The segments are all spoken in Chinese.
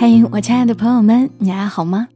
嘿，我亲爱的朋友们，你还好吗？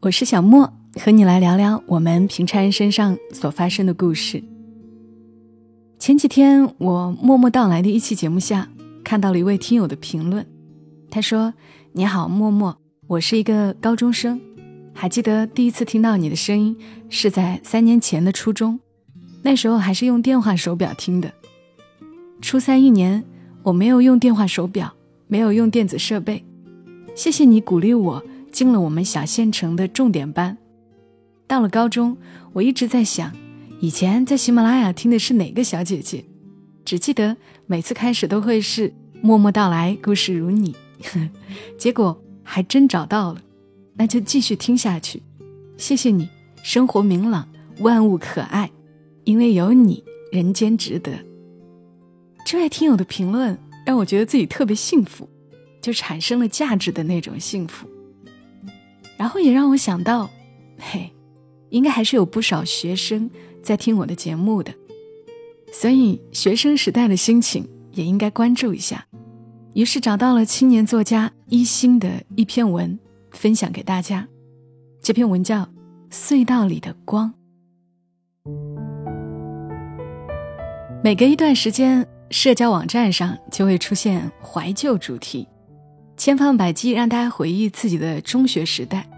我是小莫，和你来聊聊我们平常人身上所发生的故事。前几天我默默到来的一期节目下，看到了一位听友的评论，他说：“你好，默默，我是一个高中生，还记得第一次听到你的声音是在三年前的初中，那时候还是用电话手表听的。初三一年，我没有用电话手表，没有用电子设备。”谢谢你鼓励我进了我们小县城的重点班。到了高中，我一直在想，以前在喜马拉雅听的是哪个小姐姐？只记得每次开始都会是“默默到来，故事如你”，结果还真找到了，那就继续听下去。谢谢你，生活明朗，万物可爱，因为有你，人间值得。这位听友的评论让我觉得自己特别幸福。就产生了价值的那种幸福，然后也让我想到，嘿，应该还是有不少学生在听我的节目的，所以学生时代的心情也应该关注一下。于是找到了青年作家一心的一篇文，分享给大家。这篇文叫《隧道里的光》。每隔一段时间，社交网站上就会出现怀旧主题。千方百计让大家回忆自己的中学时代。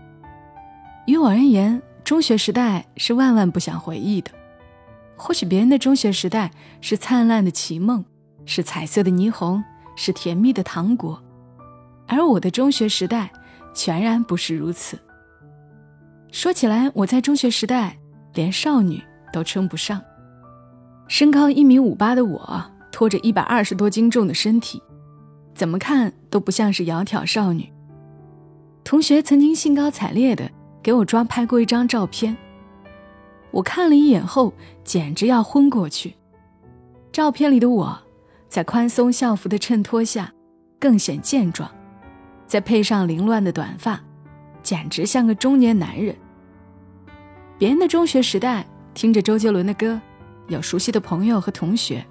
于我而言，中学时代是万万不想回忆的。或许别人的中学时代是灿烂的奇梦，是彩色的霓虹，是甜蜜的糖果，而我的中学时代全然不是如此。说起来，我在中学时代连少女都称不上。身高一米五八的我，拖着一百二十多斤重的身体。怎么看都不像是窈窕少女。同学曾经兴高采烈的给我抓拍过一张照片，我看了一眼后简直要昏过去。照片里的我，在宽松校服的衬托下，更显健壮，再配上凌乱的短发，简直像个中年男人。别人的中学时代，听着周杰伦的歌，有熟悉的朋友和同学。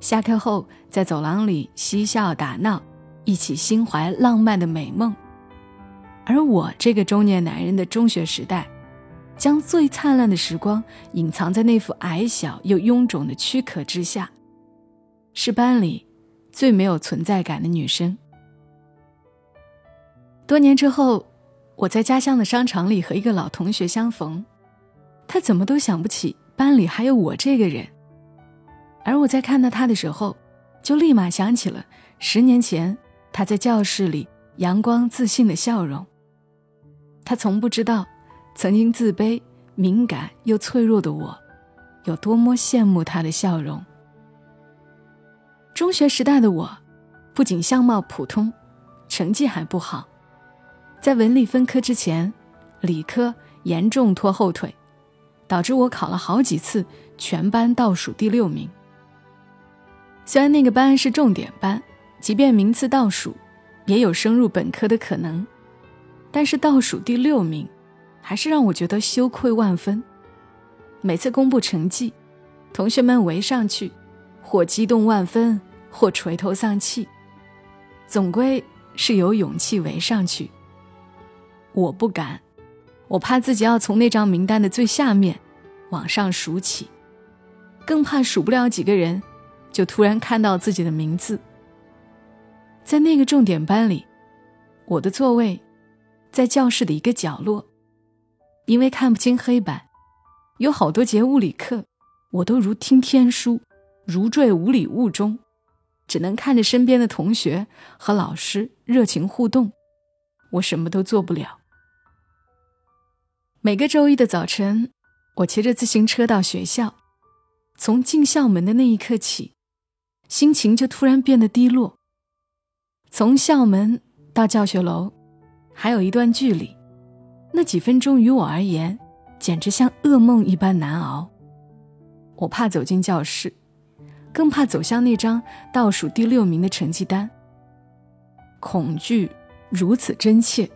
下课后，在走廊里嬉笑打闹，一起心怀浪漫的美梦。而我这个中年男人的中学时代，将最灿烂的时光隐藏在那副矮小又臃肿的躯壳之下，是班里最没有存在感的女生。多年之后，我在家乡的商场里和一个老同学相逢，他怎么都想不起班里还有我这个人。而我在看到他的时候，就立马想起了十年前他在教室里阳光自信的笑容。他从不知道，曾经自卑、敏感又脆弱的我，有多么羡慕他的笑容。中学时代的我，不仅相貌普通，成绩还不好，在文理分科之前，理科严重拖后腿，导致我考了好几次全班倒数第六名。虽然那个班是重点班，即便名次倒数，也有升入本科的可能，但是倒数第六名，还是让我觉得羞愧万分。每次公布成绩，同学们围上去，或激动万分，或垂头丧气，总归是有勇气围上去。我不敢，我怕自己要从那张名单的最下面往上数起，更怕数不了几个人。就突然看到自己的名字，在那个重点班里，我的座位在教室的一个角落。因为看不清黑板，有好多节物理课，我都如听天书，如坠五里雾中，只能看着身边的同学和老师热情互动，我什么都做不了。每个周一的早晨，我骑着自行车到学校，从进校门的那一刻起。心情就突然变得低落。从校门到教学楼，还有一段距离，那几分钟于我而言，简直像噩梦一般难熬。我怕走进教室，更怕走向那张倒数第六名的成绩单。恐惧如此真切，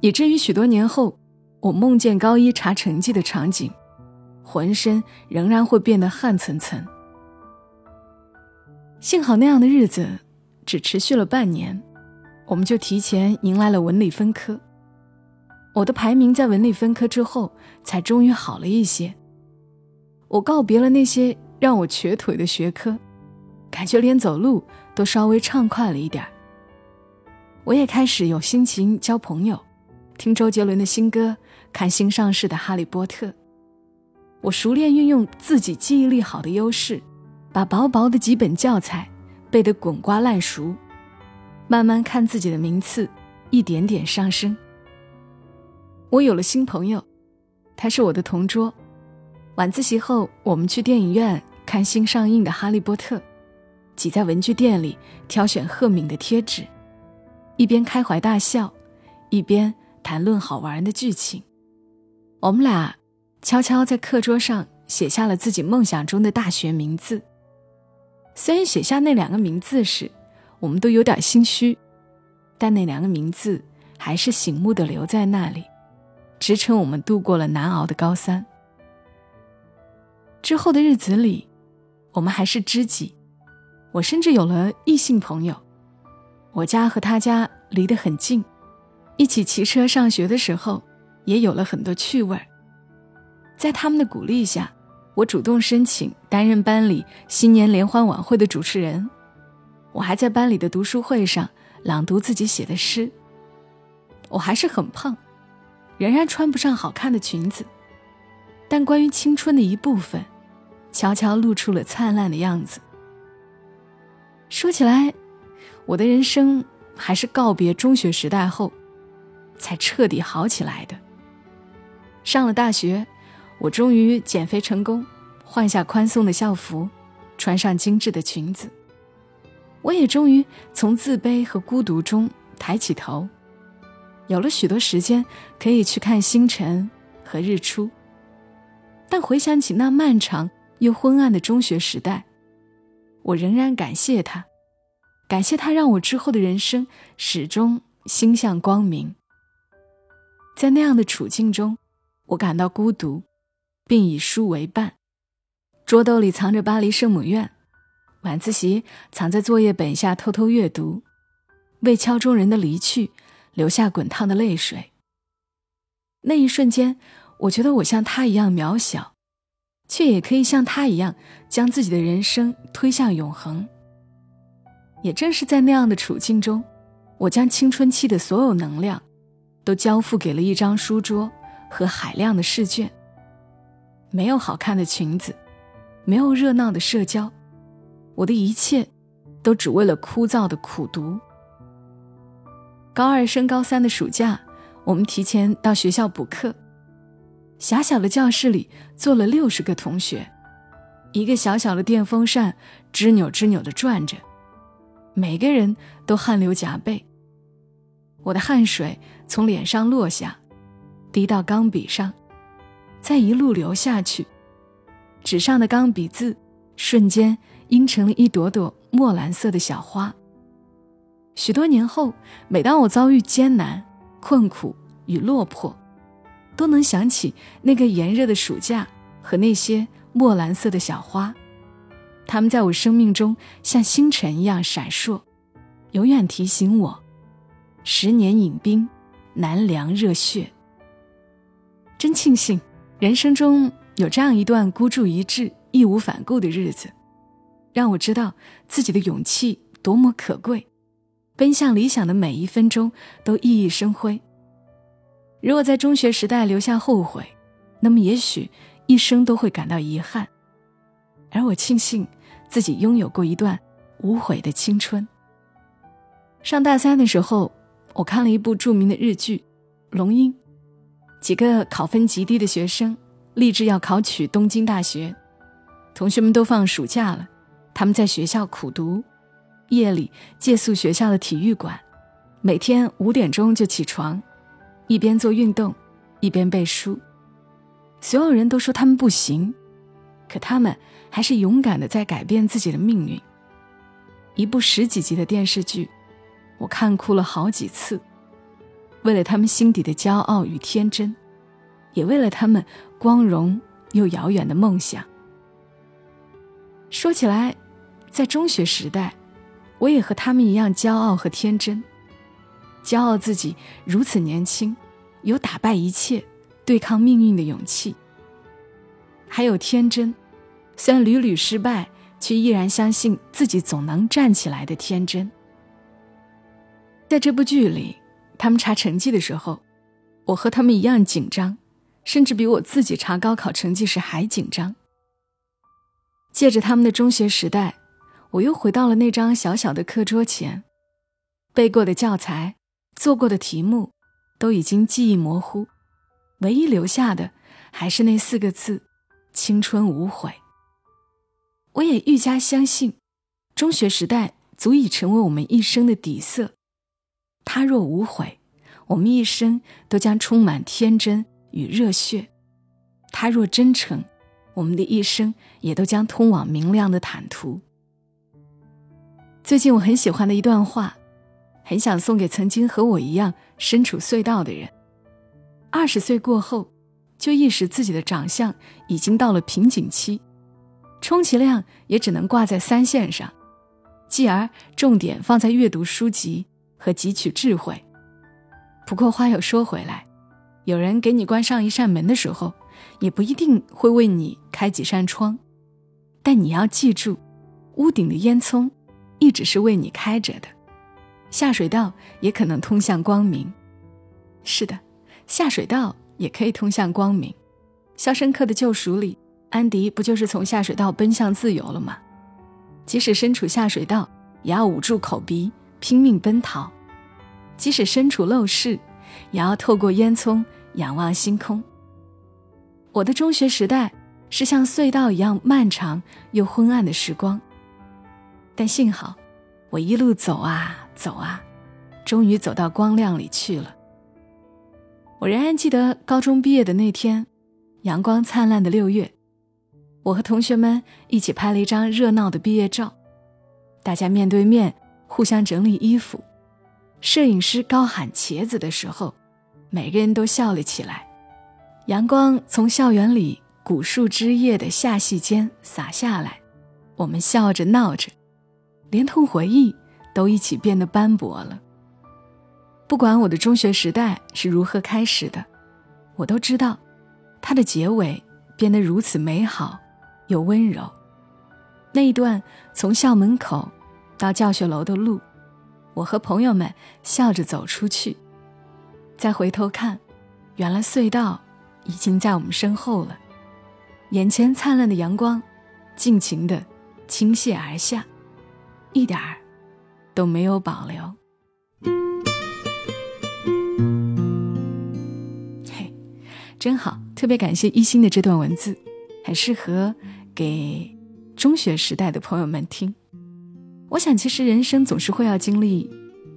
以至于许多年后，我梦见高一查成绩的场景，浑身仍然会变得汗涔涔。幸好那样的日子只持续了半年，我们就提前迎来了文理分科。我的排名在文理分科之后才终于好了一些。我告别了那些让我瘸腿的学科，感觉连走路都稍微畅快了一点儿我也开始有心情交朋友，听周杰伦的新歌，看新上市的《哈利波特》。我熟练运用自己记忆力好的优势，把薄薄的几本教材背得滚瓜烂熟，慢慢看自己的名次一点点上升。我有了新朋友，他是我的同桌。晚自习后，我们去电影院看新上映的《哈利波特》，挤在文具店里挑选赫敏的贴纸，一边开怀大笑，一边谈论好玩的剧情。我们俩。悄悄在课桌上写下了自己梦想中的大学名字。虽然写下那两个名字时，我们都有点心虚，但那两个名字还是醒目的留在那里，支撑我们度过了难熬的高三。之后的日子里，我们还是知己，我甚至有了异性朋友。我家和他家离得很近，一起骑车上学的时候，也有了很多趣味儿。在他们的鼓励下，我主动申请担任班里新年联欢晚会的主持人。我还在班里的读书会上朗读自己写的诗。我还是很胖，仍然穿不上好看的裙子，但关于青春的一部分，悄悄露出了灿烂的样子。说起来，我的人生还是告别中学时代后，才彻底好起来的。上了大学。我终于减肥成功，换下宽松的校服，穿上精致的裙子。我也终于从自卑和孤独中抬起头，有了许多时间可以去看星辰和日出。但回想起那漫长又昏暗的中学时代，我仍然感谢他，感谢他让我之后的人生始终心向光明。在那样的处境中，我感到孤独。并以书为伴，桌兜里藏着巴黎圣母院，晚自习藏在作业本下偷偷阅读，为敲钟人的离去留下滚烫的泪水。那一瞬间，我觉得我像他一样渺小，却也可以像他一样将自己的人生推向永恒。也正是在那样的处境中，我将青春期的所有能量，都交付给了一张书桌和海量的试卷。没有好看的裙子，没有热闹的社交，我的一切都只为了枯燥的苦读。高二升高三的暑假，我们提前到学校补课。狭小的教室里坐了六十个同学，一个小小的电风扇吱扭吱扭地转着，每个人都汗流浃背。我的汗水从脸上落下，滴到钢笔上。再一路流下去，纸上的钢笔字瞬间阴成了一朵朵墨蓝色的小花。许多年后，每当我遭遇艰难、困苦与落魄，都能想起那个炎热的暑假和那些墨蓝色的小花，它们在我生命中像星辰一样闪烁，永远提醒我：十年饮冰，难凉热血。真庆幸。人生中有这样一段孤注一掷、义无反顾的日子，让我知道自己的勇气多么可贵，奔向理想的每一分钟都熠熠生辉。如果在中学时代留下后悔，那么也许一生都会感到遗憾。而我庆幸自己拥有过一段无悔的青春。上大三的时候，我看了一部著名的日剧《龙樱》。几个考分极低的学生立志要考取东京大学，同学们都放暑假了，他们在学校苦读，夜里借宿学校的体育馆，每天五点钟就起床，一边做运动，一边背书。所有人都说他们不行，可他们还是勇敢的在改变自己的命运。一部十几集的电视剧，我看哭了好几次。为了他们心底的骄傲与天真，也为了他们光荣又遥远的梦想。说起来，在中学时代，我也和他们一样骄傲和天真。骄傲自己如此年轻，有打败一切、对抗命运的勇气。还有天真，虽然屡屡失败，却依然相信自己总能站起来的天真。在这部剧里，他们查成绩的时候，我和他们一样紧张，甚至比我自己查高考成绩时还紧张。借着他们的中学时代，我又回到了那张小小的课桌前，背过的教材、做过的题目，都已经记忆模糊，唯一留下的还是那四个字。青春无悔。我也愈加相信，中学时代足以成为我们一生的底色。他若无悔，我们一生都将充满天真与热血；他若真诚，我们的一生也都将通往明亮的坦途。最近我很喜欢的一段话，很想送给曾经和我一样身处隧道的人：二十岁过后。就意识自己的长相已经到了瓶颈期，充其量也只能挂在三线上，继而重点放在阅读书籍和汲取智慧。不过话又说回来，有人给你关上一扇门的时候，也不一定会为你开几扇窗。但你要记住，屋顶的烟囱一直是为你开着的，下水道也可能通向光明。是的，下水道。也可以通向光明，《肖申克的救赎》里，安迪不就是从下水道奔向自由了吗？即使身处下水道，也要捂住口鼻，拼命奔逃；即使身处陋室，也要透过烟囱仰望星空。我的中学时代是像隧道一样漫长又昏暗的时光，但幸好，我一路走啊走啊，终于走到光亮里去了。我仍然记得高中毕业的那天，阳光灿烂的六月，我和同学们一起拍了一张热闹的毕业照，大家面对面互相整理衣服，摄影师高喊“茄子”的时候，每个人都笑了起来。阳光从校园里古树枝叶的下隙间洒下来，我们笑着闹着，连同回忆都一起变得斑驳了。不管我的中学时代是如何开始的，我都知道，它的结尾变得如此美好又温柔。那一段从校门口到教学楼的路，我和朋友们笑着走出去，再回头看，原来隧道已经在我们身后了。眼前灿烂的阳光，尽情的倾泻而下，一点儿都没有保留。嘿真好，特别感谢一心的这段文字，很适合给中学时代的朋友们听。我想，其实人生总是会要经历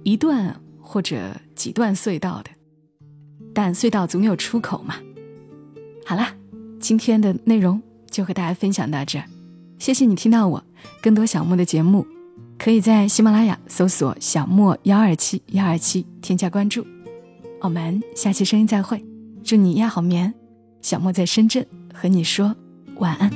一段或者几段隧道的，但隧道总有出口嘛。好啦，今天的内容就和大家分享到这儿，谢谢你听到我。更多小莫的节目，可以在喜马拉雅搜索“小莫幺二七幺二七”添加关注。我们下期声音再会。祝你夜好眠，小莫在深圳和你说晚安。